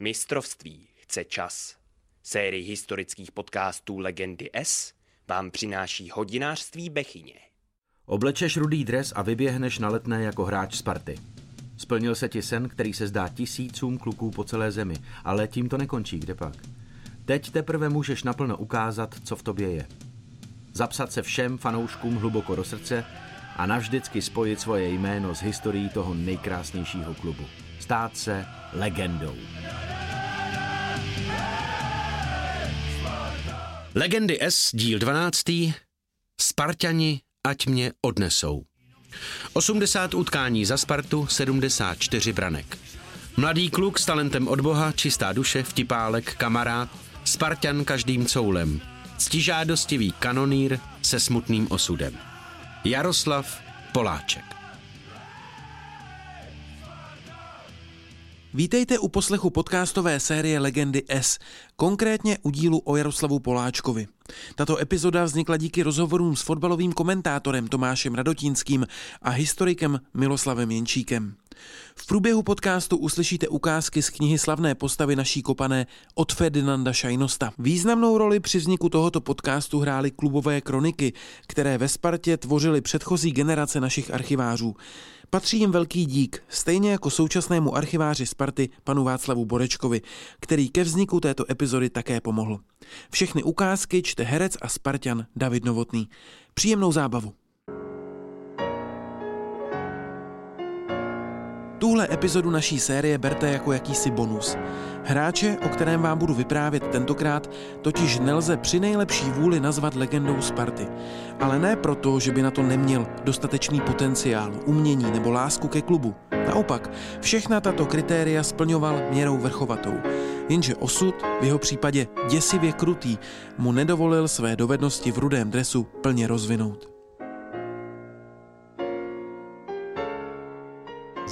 Mistrovství chce čas. Sérii historických podcastů Legendy S vám přináší hodinářství Bechyně. Oblečeš rudý dres a vyběhneš na letné jako hráč Sparty. Splnil se ti sen, který se zdá tisícům kluků po celé zemi, ale tím to nekončí, kde pak. Teď teprve můžeš naplno ukázat, co v tobě je. Zapsat se všem fanouškům hluboko do srdce a navždycky spojit svoje jméno s historií toho nejkrásnějšího klubu. Stát se legendou. Legendy S, díl 12. Spartani, ať mě odnesou. 80 utkání za Spartu, 74 branek. Mladý kluk s talentem od boha, čistá duše, vtipálek, kamarád, Spartan každým coulem, ctižádostivý kanonýr se smutným osudem. Jaroslav Poláček. Vítejte u poslechu podcastové série Legendy S, konkrétně u dílu o Jaroslavu Poláčkovi. Tato epizoda vznikla díky rozhovorům s fotbalovým komentátorem Tomášem Radotínským a historikem Miloslavem Jenčíkem. V průběhu podcastu uslyšíte ukázky z knihy slavné postavy naší kopané od Ferdinanda Šajnosta. Významnou roli při vzniku tohoto podcastu hrály klubové kroniky, které ve Spartě tvořily předchozí generace našich archivářů. Patří jim velký dík, stejně jako současnému archiváři Sparty panu Václavu Borečkovi, který ke vzniku této epizody také pomohl. Všechny ukázky čte herec a Spartan David Novotný. Příjemnou zábavu. Tuhle epizodu naší série berte jako jakýsi bonus. Hráče, o kterém vám budu vyprávět tentokrát, totiž nelze při nejlepší vůli nazvat legendou Sparty. Ale ne proto, že by na to neměl dostatečný potenciál, umění nebo lásku ke klubu. Naopak, všechna tato kritéria splňoval měrou vrchovatou. Jenže osud, v jeho případě děsivě krutý, mu nedovolil své dovednosti v rudém dresu plně rozvinout.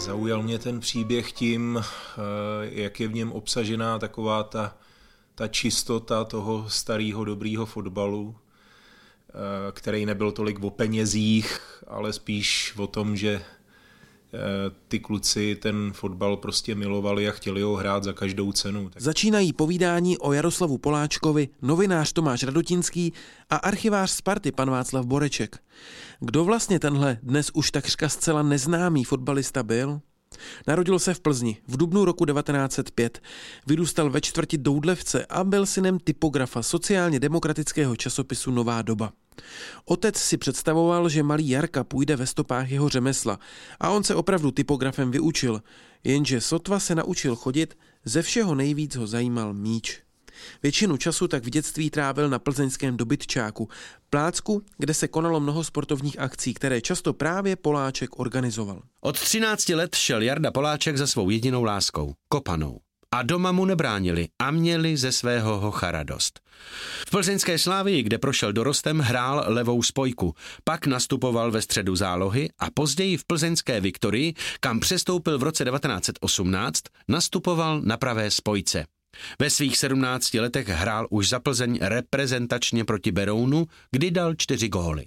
Zaujal mě ten příběh tím, eh, jak je v něm obsažená taková ta, ta čistota toho starého dobrýho fotbalu, eh, který nebyl tolik o penězích, ale spíš o tom, že ty kluci ten fotbal prostě milovali a chtěli ho hrát za každou cenu. Začínají povídání o Jaroslavu Poláčkovi novinář Tomáš Radotinský a archivář Sparty pan Václav Boreček. Kdo vlastně tenhle dnes už takřka zcela neznámý fotbalista byl? Narodil se v Plzni v dubnu roku 1905. Vyrůstal ve čtvrti Doudlevce a byl synem typografa sociálně demokratického časopisu Nová doba. Otec si představoval, že malý Jarka půjde ve stopách jeho řemesla a on se opravdu typografem vyučil, jenže sotva se naučil chodit, ze všeho nejvíc ho zajímal míč. Většinu času tak v dětství trávil na plzeňském dobytčáku, plácku, kde se konalo mnoho sportovních akcí, které často právě Poláček organizoval. Od 13 let šel Jarda Poláček za svou jedinou láskou, kopanou. A doma mu nebránili a měli ze svého hocha radost. V plzeňské Slávii, kde prošel dorostem, hrál levou spojku, pak nastupoval ve středu zálohy a později v plzeňské Viktorii, kam přestoupil v roce 1918, nastupoval na pravé spojce. Ve svých 17 letech hrál už za Plzeň reprezentačně proti Berounu, kdy dal čtyři góly.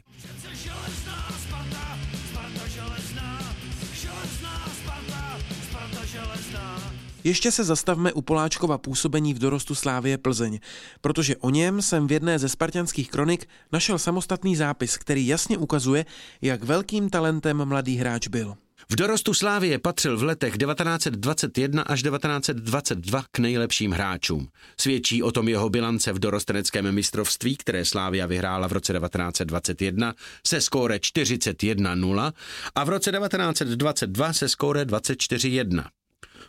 Ještě se zastavme u Poláčkova působení v dorostu Slávie Plzeň, protože o něm jsem v jedné ze spartianských kronik našel samostatný zápis, který jasně ukazuje, jak velkým talentem mladý hráč byl. V dorostu Slávie patřil v letech 1921 až 1922 k nejlepším hráčům. Svědčí o tom jeho bilance v dorosteneckém mistrovství, které Slávia vyhrála v roce 1921 se skóre 41-0 a v roce 1922 se skóre 24-1.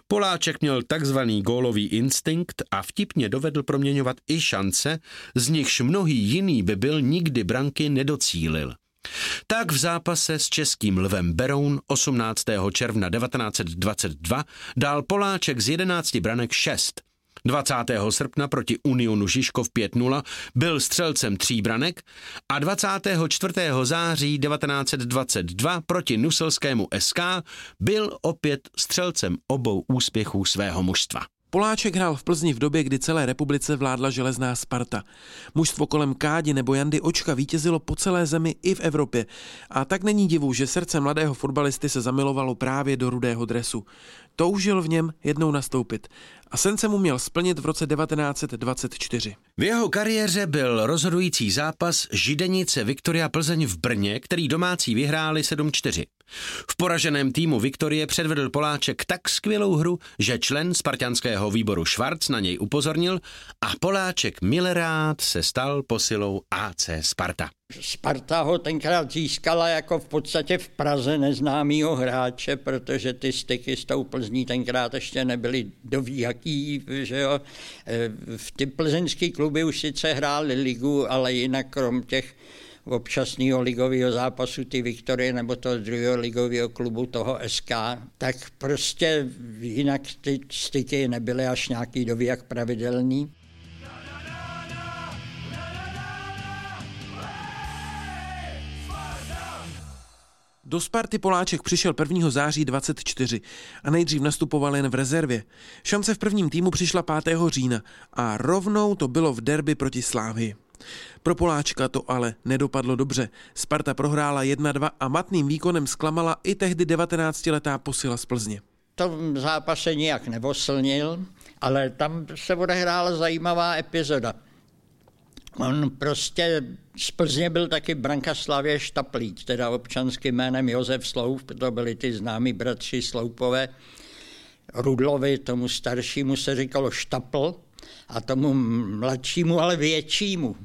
Poláček měl takzvaný gólový instinkt a vtipně dovedl proměňovat i šance, z nichž mnohý jiný by byl nikdy branky nedocílil. Tak v zápase s českým lvem Beroun 18. června 1922 dal Poláček z 11 branek 6. 20. srpna proti Unionu Žižkov 5-0 byl střelcem tří branek a 24. září 1922 proti Nuselskému SK byl opět střelcem obou úspěchů svého mužstva. Poláček hrál v Plzni v době, kdy celé republice vládla železná Sparta. Mužstvo kolem Kádi nebo Jandy Očka vítězilo po celé zemi i v Evropě. A tak není divu, že srdce mladého fotbalisty se zamilovalo právě do rudého dresu. Toužil v něm jednou nastoupit a sen se mu měl splnit v roce 1924. V jeho kariéře byl rozhodující zápas Židenice Viktoria Plzeň v Brně, který domácí vyhráli 7-4. V poraženém týmu Viktorie předvedl Poláček tak skvělou hru, že člen spartianského výboru Švarc na něj upozornil a Poláček Milerát se stal posilou AC Sparta. Sparta ho tenkrát získala jako v podstatě v Praze neznámýho hráče, protože ty styky s tou Plzní tenkrát ještě nebyly dovíjaký, že jo. E, v ty plzeňský kluby už sice hráli ligu, ale jinak krom těch občasného ligového zápasu ty Viktorie nebo toho druhého ligového klubu toho SK, tak prostě jinak ty styky nebyly až nějaký dovíjak pravidelný. Do Sparty Poláček přišel 1. září 24 a nejdřív nastupoval jen v rezervě. Šance v prvním týmu přišla 5. října a rovnou to bylo v derby proti Slávii. Pro Poláčka to ale nedopadlo dobře. Sparta prohrála 1-2 a matným výkonem zklamala i tehdy 19-letá posila z Plzně. To zápase nijak nevoslnil, ale tam se odehrála zajímavá epizoda. On prostě z Plzně byl taky Branka Slavě Štaplík, teda občanským jménem Josef Sloup, to byli ty známí bratři Sloupové. Rudlovi, tomu staršímu se říkalo Štapl a tomu mladšímu, ale většímu,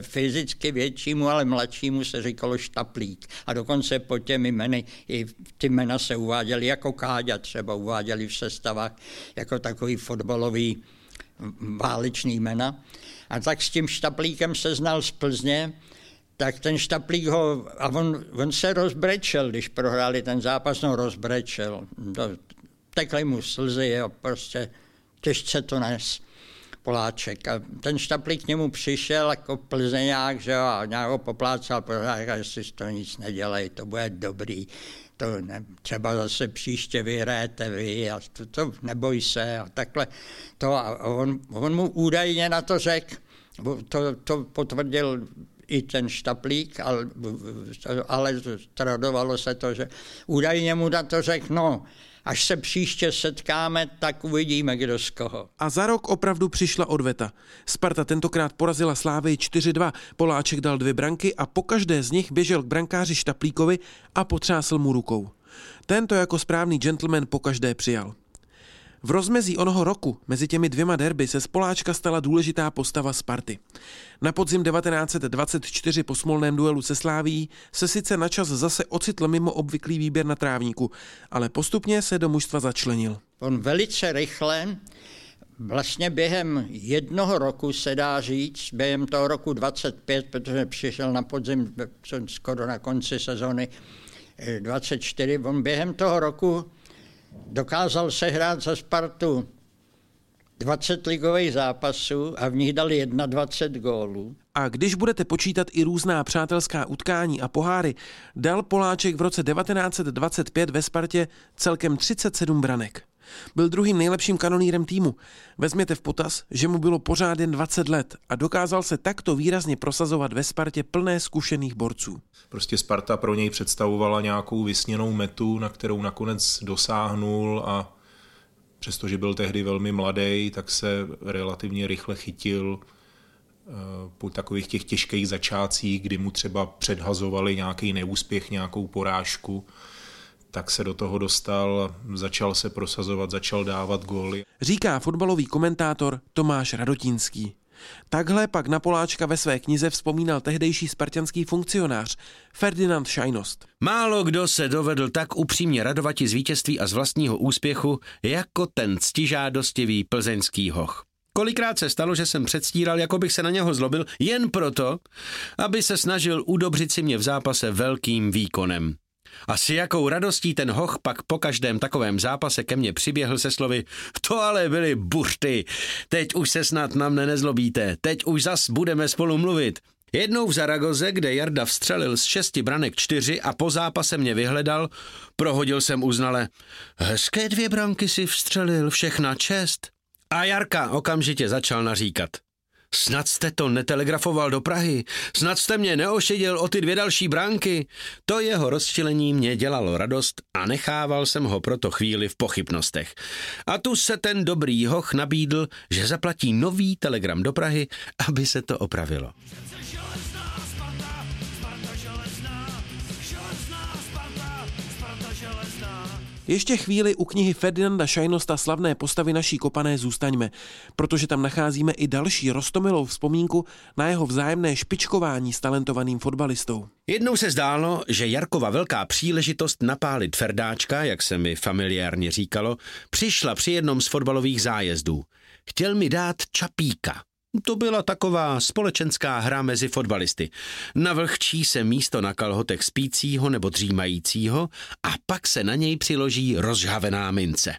fyzicky většímu, ale mladšímu se říkalo Štaplík. A dokonce po těmi jmeny, i ty jména se uváděly jako Káďa, třeba uváděli v sestavách jako takový fotbalový válečný jména. A tak s tím Štaplíkem se znal z Plzně, tak ten Štaplík ho, a on, on se rozbrečel, když prohráli ten zápas, no rozbrečel. Tekly mu slzy, jo, prostě těžce to nes. Poláček. A ten Štaplík k němu přišel jako plzeňák, že jo, a nějak ho poplácal, prohrál, jestli to nic nedělej, to bude dobrý. To ne, třeba zase příště vyhrajete vy a to, to neboj se a takhle. To, a on, on mu údajně na to řekl, to, to potvrdil i ten štaplík, ale, ale tradovalo se to, že údajně mu na to řekl, no, až se příště setkáme, tak uvidíme, kdo z koho. A za rok opravdu přišla odveta. Sparta tentokrát porazila Slávy 4-2, Poláček dal dvě branky a po každé z nich běžel k brankáři Štaplíkovi a potřásl mu rukou. Tento jako správný gentleman po každé přijal. V rozmezí onoho roku mezi těmi dvěma derby se z Poláčka stala důležitá postava Sparty. Na podzim 1924 po smolném duelu se Sláví se sice načas zase ocitl mimo obvyklý výběr na trávníku, ale postupně se do mužstva začlenil. On velice rychle Vlastně během jednoho roku se dá říct, během toho roku 25, protože přišel na podzim skoro na konci sezóny 24, on během toho roku dokázal sehrát za Spartu 20 ligových zápasů a v nich dali 21 gólů. A když budete počítat i různá přátelská utkání a poháry, dal Poláček v roce 1925 ve Spartě celkem 37 branek. Byl druhým nejlepším kanonírem týmu. Vezměte v potaz, že mu bylo pořád jen 20 let a dokázal se takto výrazně prosazovat ve Spartě plné zkušených borců. Prostě Sparta pro něj představovala nějakou vysněnou metu, na kterou nakonec dosáhnul a přestože byl tehdy velmi mladý, tak se relativně rychle chytil eh, po takových těch těžkých začátcích, kdy mu třeba předhazovali nějaký neúspěch, nějakou porážku, tak se do toho dostal, začal se prosazovat, začal dávat góly. Říká fotbalový komentátor Tomáš Radotínský. Takhle pak na Poláčka ve své knize vzpomínal tehdejší spartianský funkcionář Ferdinand Šajnost. Málo kdo se dovedl tak upřímně radovati z vítězství a z vlastního úspěchu, jako ten ctižádostivý plzeňský hoch. Kolikrát se stalo, že jsem předstíral, jako bych se na něho zlobil, jen proto, aby se snažil udobřit si mě v zápase velkým výkonem. A s jakou radostí ten hoch pak po každém takovém zápase ke mně přiběhl se slovy To ale byly buřty, teď už se snad na mne nezlobíte, teď už zas budeme spolu mluvit. Jednou v Zaragoze, kde Jarda vstřelil z šesti branek čtyři a po zápase mě vyhledal, prohodil jsem uznale. Hezké dvě branky si vstřelil, všechna čest. A Jarka okamžitě začal naříkat. Snad jste to netelegrafoval do Prahy, snad jste mě neošeděl o ty dvě další bránky. To jeho rozčilení mě dělalo radost a nechával jsem ho proto chvíli v pochybnostech. A tu se ten dobrý hoch nabídl, že zaplatí nový telegram do Prahy, aby se to opravilo. Ještě chvíli u knihy Ferdinanda Šajnosta slavné postavy naší kopané zůstaňme, protože tam nacházíme i další rostomilou vzpomínku na jeho vzájemné špičkování s talentovaným fotbalistou. Jednou se zdálo, že Jarkova velká příležitost napálit Ferdáčka, jak se mi familiárně říkalo, přišla při jednom z fotbalových zájezdů. Chtěl mi dát čapíka. To byla taková společenská hra mezi fotbalisty. Navlhčí se místo na kalhotech spícího nebo dřímajícího a pak se na něj přiloží rozžhavená mince.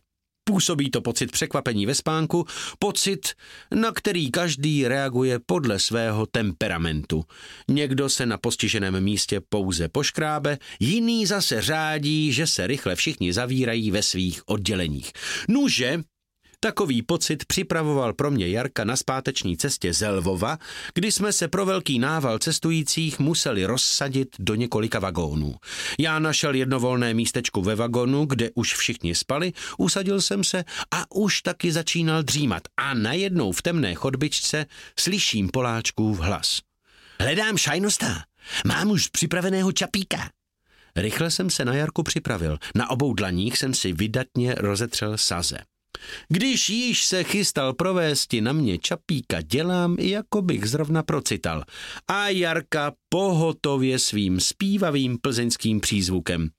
Působí to pocit překvapení ve spánku, pocit, na který každý reaguje podle svého temperamentu. Někdo se na postiženém místě pouze poškrábe, jiný zase řádí, že se rychle všichni zavírají ve svých odděleních. Nuže, Takový pocit připravoval pro mě Jarka na zpáteční cestě z Lvova, kdy jsme se pro velký nával cestujících museli rozsadit do několika vagónů. Já našel jedno volné místečku ve vagonu, kde už všichni spali, usadil jsem se a už taky začínal dřímat a najednou v temné chodbičce slyším Poláčkův hlas. Hledám šajnosta, mám už připraveného čapíka. Rychle jsem se na Jarku připravil. Na obou dlaních jsem si vydatně rozetřel saze. Když již se chystal provést na mě čapíka, dělám, jako bych zrovna procital. A Jarka pohotově svým zpívavým plzeňským přízvukem.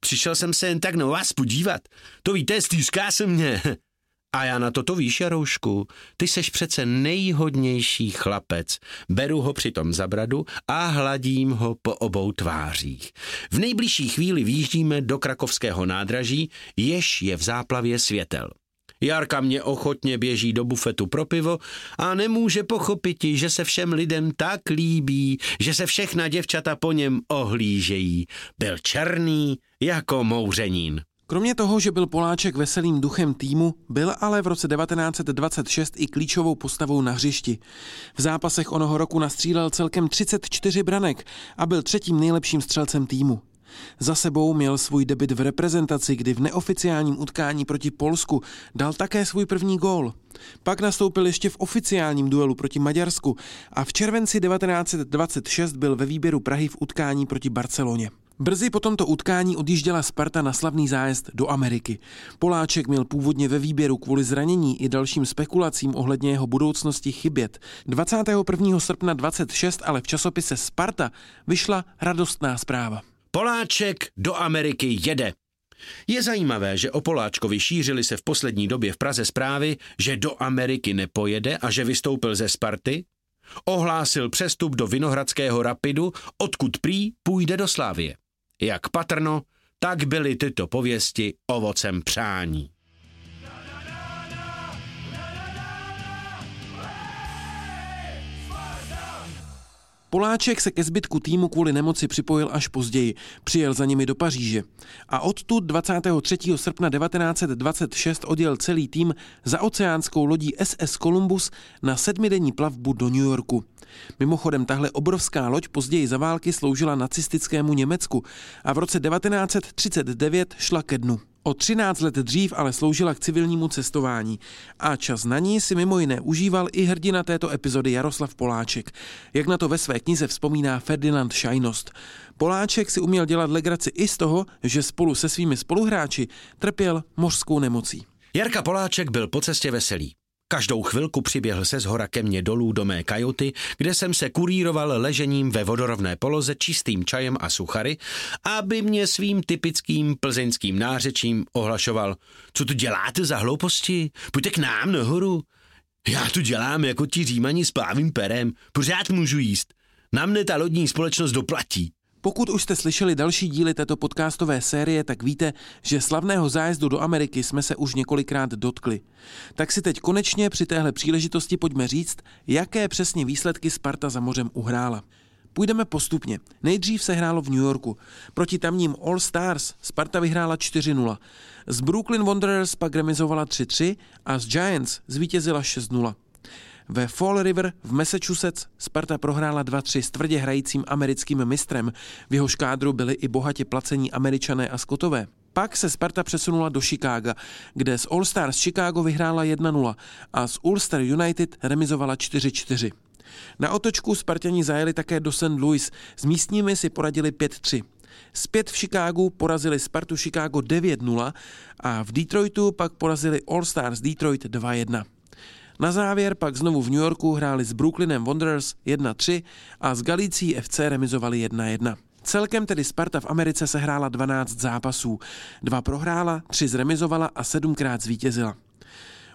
Přišel jsem se jen tak na vás podívat. To víte, stýská se mě. A já na to, to víš, Jaroušku, ty seš přece nejhodnější chlapec. Beru ho přitom za bradu a hladím ho po obou tvářích. V nejbližší chvíli výjíždíme do krakovského nádraží, jež je v záplavě světel. Jarka mě ochotně běží do bufetu pro pivo a nemůže pochopit, že se všem lidem tak líbí, že se všechna děvčata po něm ohlížejí. Byl černý jako mouřenín. Kromě toho, že byl Poláček veselým duchem týmu, byl ale v roce 1926 i klíčovou postavou na hřišti. V zápasech onoho roku nastřílel celkem 34 branek a byl třetím nejlepším střelcem týmu. Za sebou měl svůj debit v reprezentaci, kdy v neoficiálním utkání proti Polsku dal také svůj první gól. Pak nastoupil ještě v oficiálním duelu proti Maďarsku a v červenci 1926 byl ve výběru Prahy v utkání proti Barceloně. Brzy po tomto utkání odjížděla Sparta na slavný zájezd do Ameriky. Poláček měl původně ve výběru kvůli zranění i dalším spekulacím ohledně jeho budoucnosti chybět. 21. srpna 26 ale v časopise Sparta vyšla radostná zpráva. Poláček do Ameriky jede. Je zajímavé, že o Poláčkovi šířili se v poslední době v Praze zprávy, že do Ameriky nepojede a že vystoupil ze Sparty, ohlásil přestup do Vinohradského Rapidu, odkud prý půjde do Slávie. Jak patrno, tak byly tyto pověsti ovocem přání. Poláček se ke zbytku týmu kvůli nemoci připojil až později, přijel za nimi do Paříže. A odtud 23. srpna 1926 odjel celý tým za oceánskou lodí SS Columbus na sedmidenní plavbu do New Yorku. Mimochodem, tahle obrovská loď později za války sloužila nacistickému Německu a v roce 1939 šla ke dnu. O 13 let dřív ale sloužila k civilnímu cestování a čas na ní si mimo jiné užíval i hrdina této epizody Jaroslav Poláček, jak na to ve své knize vzpomíná Ferdinand Šajnost. Poláček si uměl dělat legraci i z toho, že spolu se svými spoluhráči trpěl mořskou nemocí. Jarka Poláček byl po cestě veselý. Každou chvilku přiběhl se z hora ke mně dolů do mé kajuty, kde jsem se kuríroval ležením ve vodorovné poloze čistým čajem a suchary, aby mě svým typickým plzeňským nářečím ohlašoval. Co tu děláte za hlouposti? Pojďte k nám nahoru. Já tu dělám jako ti římaní s plávým perem. Pořád můžu jíst. Na mne ta lodní společnost doplatí. Pokud už jste slyšeli další díly této podcastové série, tak víte, že slavného zájezdu do Ameriky jsme se už několikrát dotkli. Tak si teď konečně při téhle příležitosti pojďme říct, jaké přesně výsledky Sparta za mořem uhrála. Půjdeme postupně. Nejdřív se hrálo v New Yorku. Proti tamním All Stars Sparta vyhrála 4-0. Z Brooklyn Wanderers pak remizovala 3-3 a z Giants zvítězila 6-0. Ve Fall River v Massachusetts Sparta prohrála 2-3 s tvrdě hrajícím americkým mistrem. V jeho škádru byli i bohatě placení američané a skotové. Pak se Sparta přesunula do Chicaga, kde z All Stars Chicago vyhrála 1-0 a z Ulster United remizovala 4-4. Na otočku Spartani zajeli také do St. Louis, s místními si poradili 5-3. Zpět v Chicagu porazili Spartu Chicago 9-0 a v Detroitu pak porazili All Stars Detroit 2-1. Na závěr pak znovu v New Yorku hráli s Brooklynem Wanderers 1-3 a s Galicí FC remizovali 1-1. Celkem tedy Sparta v Americe se hrála 12 zápasů. Dva prohrála, tři zremizovala a sedmkrát zvítězila.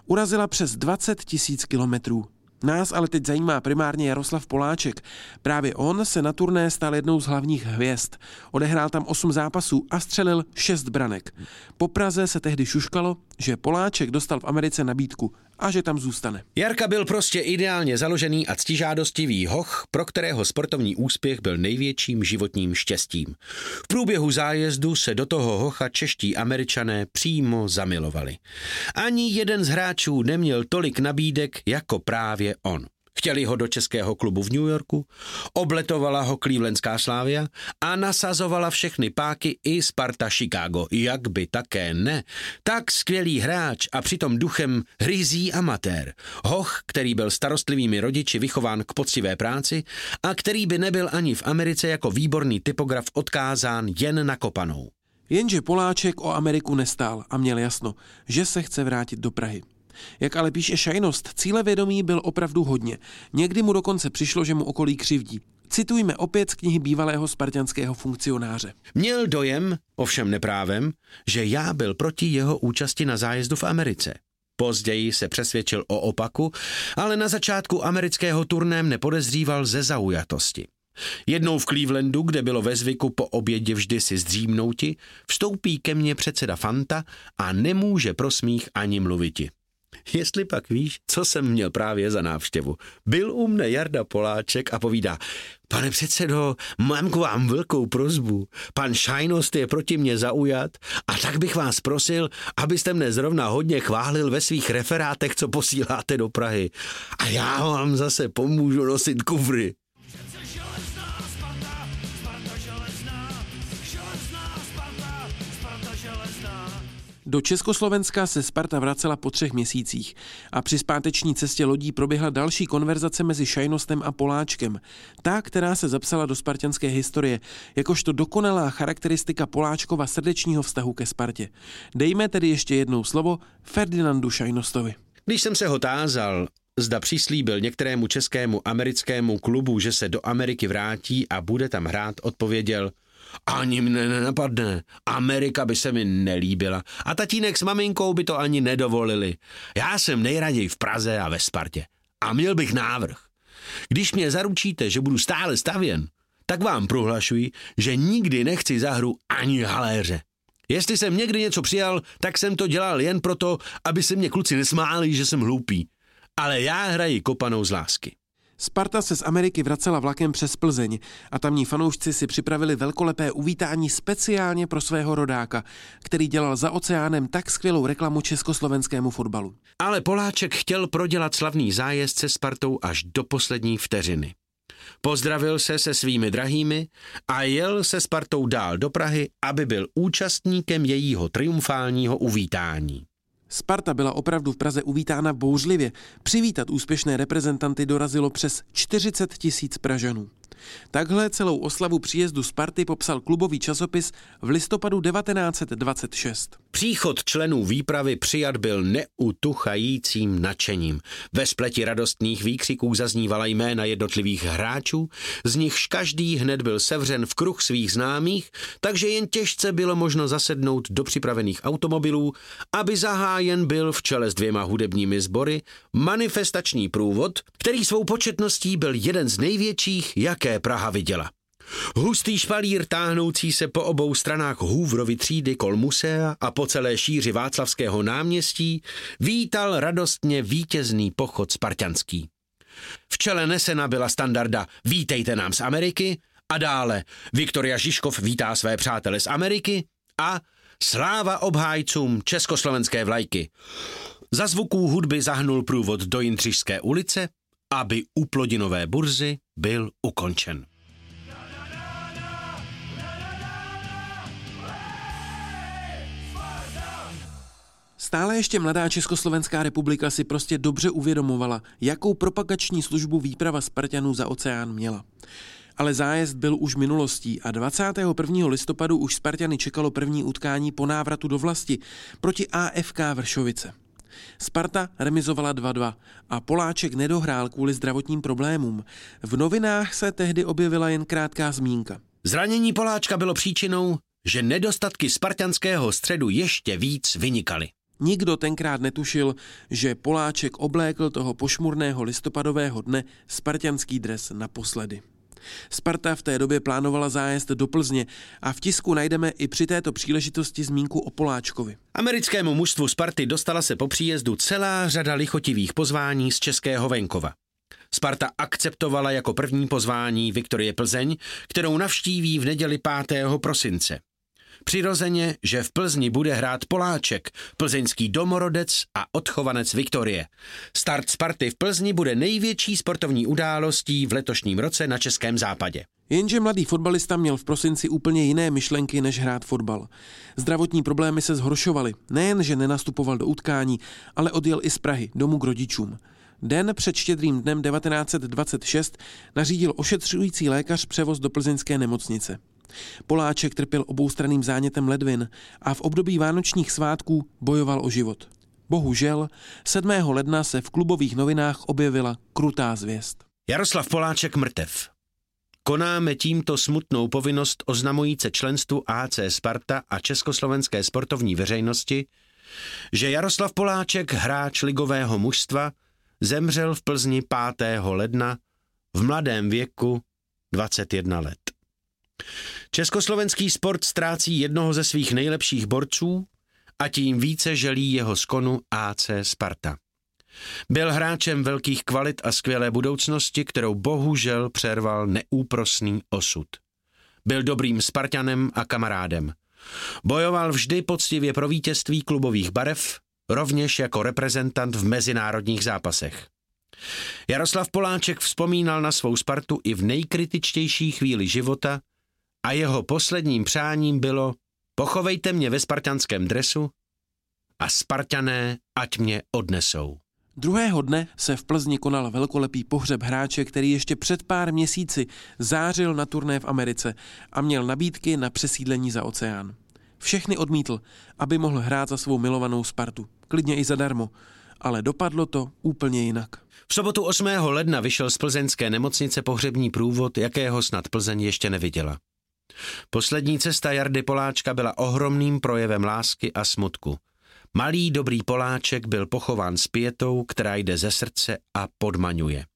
Urazila přes 20 tisíc kilometrů. Nás ale teď zajímá primárně Jaroslav Poláček. Právě on se na turné stal jednou z hlavních hvězd. Odehrál tam 8 zápasů a střelil 6 branek. Po Praze se tehdy šuškalo, že Poláček dostal v Americe nabídku a že tam zůstane. Jarka byl prostě ideálně založený a ctižádostivý hoch, pro kterého sportovní úspěch byl největším životním štěstím. V průběhu zájezdu se do toho hocha čeští američané přímo zamilovali. Ani jeden z hráčů neměl tolik nabídek jako právě on. Chtěli ho do českého klubu v New Yorku, obletovala ho Clevelandská Slávia a nasazovala všechny páky i Sparta Chicago. Jak by také ne. Tak skvělý hráč a přitom duchem hryzí amatér. Hoch, který byl starostlivými rodiči vychován k poctivé práci a který by nebyl ani v Americe jako výborný typograf odkázán jen na kopanou. Jenže Poláček o Ameriku nestál a měl jasno, že se chce vrátit do Prahy. Jak ale píše Šajnost, cílevědomí byl opravdu hodně. Někdy mu dokonce přišlo, že mu okolí křivdí. Citujme opět z knihy bývalého spartianského funkcionáře. Měl dojem, ovšem neprávem, že já byl proti jeho účasti na zájezdu v Americe. Později se přesvědčil o opaku, ale na začátku amerického turném nepodezříval ze zaujatosti. Jednou v Clevelandu, kde bylo ve zvyku po obědě vždy si zdřímnouti, vstoupí ke mně předseda Fanta a nemůže pro smích ani mluviti. Jestli pak víš, co jsem měl právě za návštěvu. Byl u mne Jarda Poláček a povídá, pane předsedo, mám k vám velkou prozbu. Pan Šajnost je proti mně zaujat a tak bych vás prosil, abyste mne zrovna hodně chválil ve svých referátech, co posíláte do Prahy. A já vám zase pomůžu nosit kuvry. Do Československa se Sparta vracela po třech měsících a při zpáteční cestě lodí proběhla další konverzace mezi Šajnostem a Poláčkem. Ta, která se zapsala do spartianské historie, jakožto dokonalá charakteristika Poláčkova srdečního vztahu ke Spartě. Dejme tedy ještě jednou slovo Ferdinandu Šajnostovi. Když jsem se ho tázal, zda přislíbil některému českému americkému klubu, že se do Ameriky vrátí a bude tam hrát, odpověděl – ani mne nenapadne. Amerika by se mi nelíbila. A tatínek s maminkou by to ani nedovolili. Já jsem nejraději v Praze a ve Spartě. A měl bych návrh. Když mě zaručíte, že budu stále stavěn, tak vám prohlašuji, že nikdy nechci za hru ani haléře. Jestli jsem někdy něco přijal, tak jsem to dělal jen proto, aby se mě kluci nesmáli, že jsem hloupý. Ale já hraji kopanou z lásky. Sparta se z Ameriky vracela vlakem přes Plzeň a tamní fanoušci si připravili velkolepé uvítání speciálně pro svého rodáka, který dělal za oceánem tak skvělou reklamu československému fotbalu. Ale Poláček chtěl prodělat slavný zájezd se Spartou až do poslední vteřiny. Pozdravil se se svými drahými a jel se Spartou dál do Prahy, aby byl účastníkem jejího triumfálního uvítání. Sparta byla opravdu v Praze uvítána bouřlivě. Přivítat úspěšné reprezentanty dorazilo přes 40 tisíc Pražanů. Takhle celou oslavu příjezdu Sparty popsal klubový časopis v listopadu 1926. Příchod členů výpravy přijat byl neutuchajícím nadšením. Ve spleti radostných výkřiků zaznívala jména jednotlivých hráčů, z nichž každý hned byl sevřen v kruh svých známých, takže jen těžce bylo možno zasednout do připravených automobilů, aby zahájen byl v čele s dvěma hudebními sbory manifestační průvod, který svou početností byl jeden z největších, jaké Praha viděla. Hustý špalír táhnoucí se po obou stranách Hůvrovy třídy kol musea a po celé šíři Václavského náměstí vítal radostně vítězný pochod spartianský. V čele nesena byla standarda Vítejte nám z Ameriky a dále Viktoria Žižkov vítá své přátele z Ameriky a Sláva obhájcům československé vlajky. Za zvuků hudby zahnul průvod do Jindřišské ulice aby u plodinové burzy byl ukončen. Stále ještě mladá Československá republika si prostě dobře uvědomovala, jakou propagační službu výprava Spartanů za oceán měla. Ale zájezd byl už minulostí a 21. listopadu už Spartany čekalo první utkání po návratu do vlasti proti AFK Vršovice. Sparta remizovala 2-2 a Poláček nedohrál kvůli zdravotním problémům. V novinách se tehdy objevila jen krátká zmínka. Zranění Poláčka bylo příčinou, že nedostatky spartanského středu ještě víc vynikaly. Nikdo tenkrát netušil, že Poláček oblékl toho pošmurného listopadového dne spartianský dres naposledy. Sparta v té době plánovala zájezd do Plzně a v tisku najdeme i při této příležitosti zmínku o Poláčkovi. Americkému mužstvu Sparty dostala se po příjezdu celá řada lichotivých pozvání z českého venkova. Sparta akceptovala jako první pozvání Viktorie Plzeň, kterou navštíví v neděli 5. prosince. Přirozeně, že v Plzni bude hrát Poláček, plzeňský domorodec a odchovanec Viktorie. Start Sparty v Plzni bude největší sportovní událostí v letošním roce na Českém západě. Jenže mladý fotbalista měl v prosinci úplně jiné myšlenky, než hrát fotbal. Zdravotní problémy se zhoršovaly. Nejen, že nenastupoval do utkání, ale odjel i z Prahy domů k rodičům. Den před štědrým dnem 1926 nařídil ošetřující lékař převoz do plzeňské nemocnice. Poláček trpěl oboustraným zánětem ledvin a v období vánočních svátků bojoval o život. Bohužel 7. ledna se v klubových novinách objevila krutá zvěst. Jaroslav Poláček mrtev. Konáme tímto smutnou povinnost oznamujíce členstvu AC Sparta a československé sportovní veřejnosti, že Jaroslav Poláček, hráč ligového mužstva, zemřel v Plzni 5. ledna v mladém věku 21 let. Československý sport ztrácí jednoho ze svých nejlepších borců a tím více želí jeho skonu AC Sparta. Byl hráčem velkých kvalit a skvělé budoucnosti, kterou bohužel přerval neúprosný osud. Byl dobrým Spartanem a kamarádem. Bojoval vždy poctivě pro vítězství klubových barev, rovněž jako reprezentant v mezinárodních zápasech. Jaroslav Poláček vzpomínal na svou Spartu i v nejkritičtější chvíli života a jeho posledním přáním bylo pochovejte mě ve spartanském dresu a spartané ať mě odnesou. Druhého dne se v Plzni konal velkolepý pohřeb hráče, který ještě před pár měsíci zářil na turné v Americe a měl nabídky na přesídlení za oceán. Všechny odmítl, aby mohl hrát za svou milovanou Spartu. Klidně i zadarmo. Ale dopadlo to úplně jinak. V sobotu 8. ledna vyšel z plzeňské nemocnice pohřební průvod, jakého snad Plzeň ještě neviděla. Poslední cesta Jardy Poláčka byla ohromným projevem lásky a smutku. Malý dobrý Poláček byl pochován s pětou, která jde ze srdce a podmaňuje.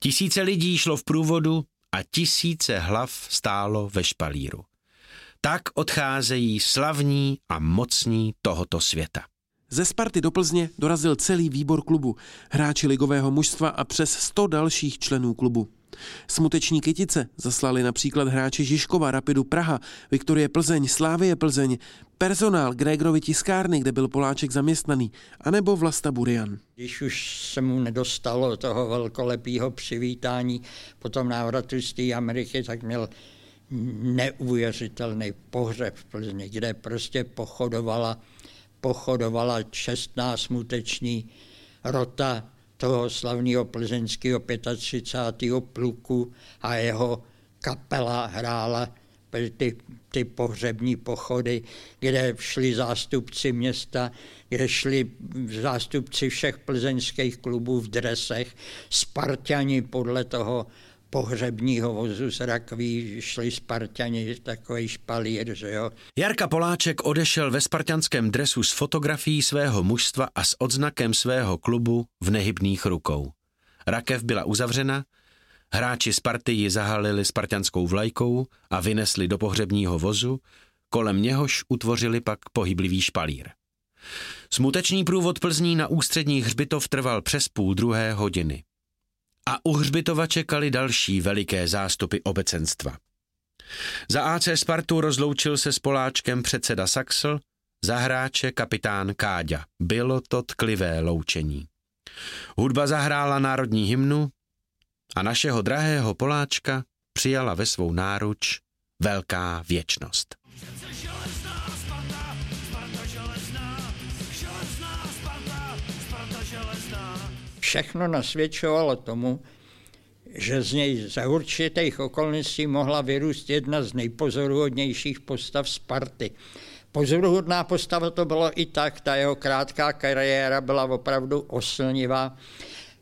Tisíce lidí šlo v průvodu a tisíce hlav stálo ve špalíru. Tak odcházejí slavní a mocní tohoto světa. Ze Sparty do Plzně dorazil celý výbor klubu, hráči ligového mužstva a přes 100 dalších členů klubu. Smuteční kytice zaslali například hráči Žižkova, Rapidu Praha, Viktorie Plzeň, Slávie Plzeň, personál Gregorovy tiskárny, kde byl Poláček zaměstnaný, anebo Vlasta Burian. Když už se mu nedostalo toho velkolepého přivítání po tom návratu z té Ameriky, tak měl neuvěřitelný pohřeb v Plzni, kde prostě pochodovala, pochodovala čestná smuteční rota toho slavného plzeňského 35. pluku a jeho kapela hrála ty, ty pohřební pochody, kde šli zástupci města, kde šli zástupci všech plzeňských klubů v dresech, Spartani podle toho pohřebního vozu z rakví šli Spartani, takový špalír, že jo. Jarka Poláček odešel ve spartanském dresu s fotografií svého mužstva a s odznakem svého klubu v nehybných rukou. Rakev byla uzavřena, hráči Sparty ji zahalili spartanskou vlajkou a vynesli do pohřebního vozu, kolem něhož utvořili pak pohyblivý špalír. Smuteční průvod Plzní na ústřední hřbitov trval přes půl druhé hodiny a u hřbitova čekali další veliké zástupy obecenstva. Za AC Spartu rozloučil se s Poláčkem předseda Saxl, za hráče kapitán Káďa. Bylo to tklivé loučení. Hudba zahrála národní hymnu, a našeho drahého Poláčka přijala ve svou náruč velká věčnost. Všechno nasvědčovalo tomu, že z něj za určitých okolností mohla vyrůst jedna z nejpozoruhodnějších postav Sparty. Pozoruhodná postava to bylo i tak, ta jeho krátká kariéra byla opravdu oslnivá.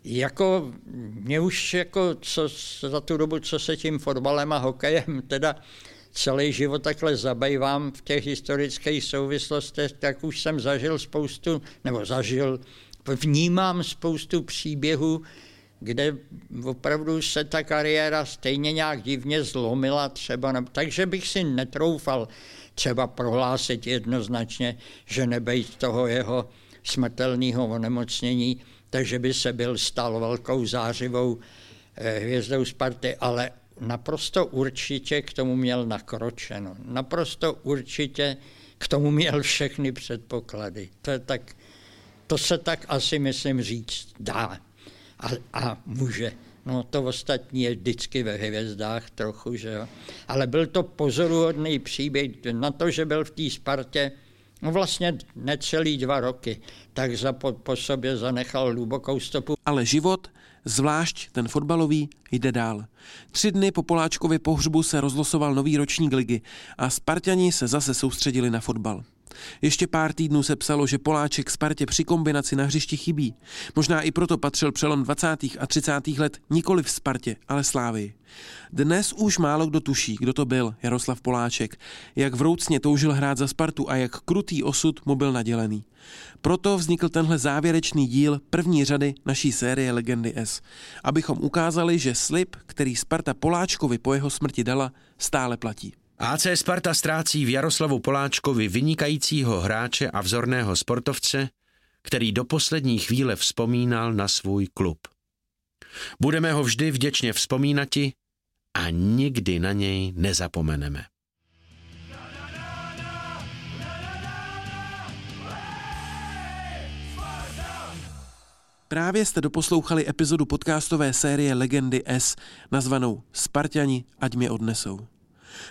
Jako mě už jako co, za tu dobu, co se tím fotbalem a hokejem teda celý život takhle zabývám v těch historických souvislostech, tak už jsem zažil spoustu, nebo zažil, vnímám spoustu příběhů, kde opravdu se ta kariéra stejně nějak divně zlomila třeba. Takže bych si netroufal třeba prohlásit jednoznačně, že nebejt toho jeho smrtelného onemocnění, takže by se byl stal velkou zářivou eh, hvězdou Sparty, ale naprosto určitě k tomu měl nakročeno. Naprosto určitě k tomu měl všechny předpoklady. To, je tak, to se tak asi, myslím, říct dá a, a může. No to ostatní je vždycky ve hvězdách trochu, že jo. Ale byl to pozoruhodný příběh na to, že byl v té Spartě no vlastně necelý dva roky, tak za po, po sobě zanechal hlubokou stopu. Ale život, zvlášť ten fotbalový, jde dál. Tři dny po Poláčkově pohřbu se rozlosoval nový ročník ligy a Spartani se zase soustředili na fotbal. Ještě pár týdnů se psalo, že Poláček Spartě při kombinaci na hřišti chybí. Možná i proto patřil přelom 20. a 30. let nikoli v Spartě, ale Slávii. Dnes už málo kdo tuší, kdo to byl Jaroslav Poláček, jak vroucně toužil hrát za Spartu a jak krutý osud mu byl nadělený. Proto vznikl tenhle závěrečný díl první řady naší série Legendy S, abychom ukázali, že slib, který Sparta Poláčkovi po jeho smrti dala, stále platí. AC Sparta ztrácí v Jaroslavu Poláčkovi vynikajícího hráče a vzorného sportovce, který do poslední chvíle vzpomínal na svůj klub. Budeme ho vždy vděčně vzpomínati a nikdy na něj nezapomeneme. Právě jste doposlouchali epizodu podcastové série Legendy S, nazvanou Spartani, ať mě odnesou.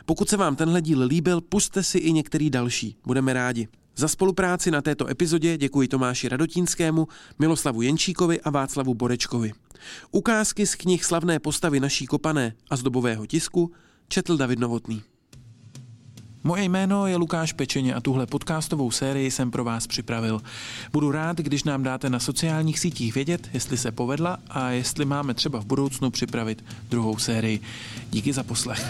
Pokud se vám tenhle díl líbil, puste si i některý další. Budeme rádi. Za spolupráci na této epizodě děkuji Tomáši Radotínskému, Miloslavu Jenčíkovi a Václavu Borečkovi. Ukázky z knih slavné postavy naší kopané a z dobového tisku četl David Novotný. Moje jméno je Lukáš Pečeně a tuhle podcastovou sérii jsem pro vás připravil. Budu rád, když nám dáte na sociálních sítích vědět, jestli se povedla a jestli máme třeba v budoucnu připravit druhou sérii. Díky za poslech.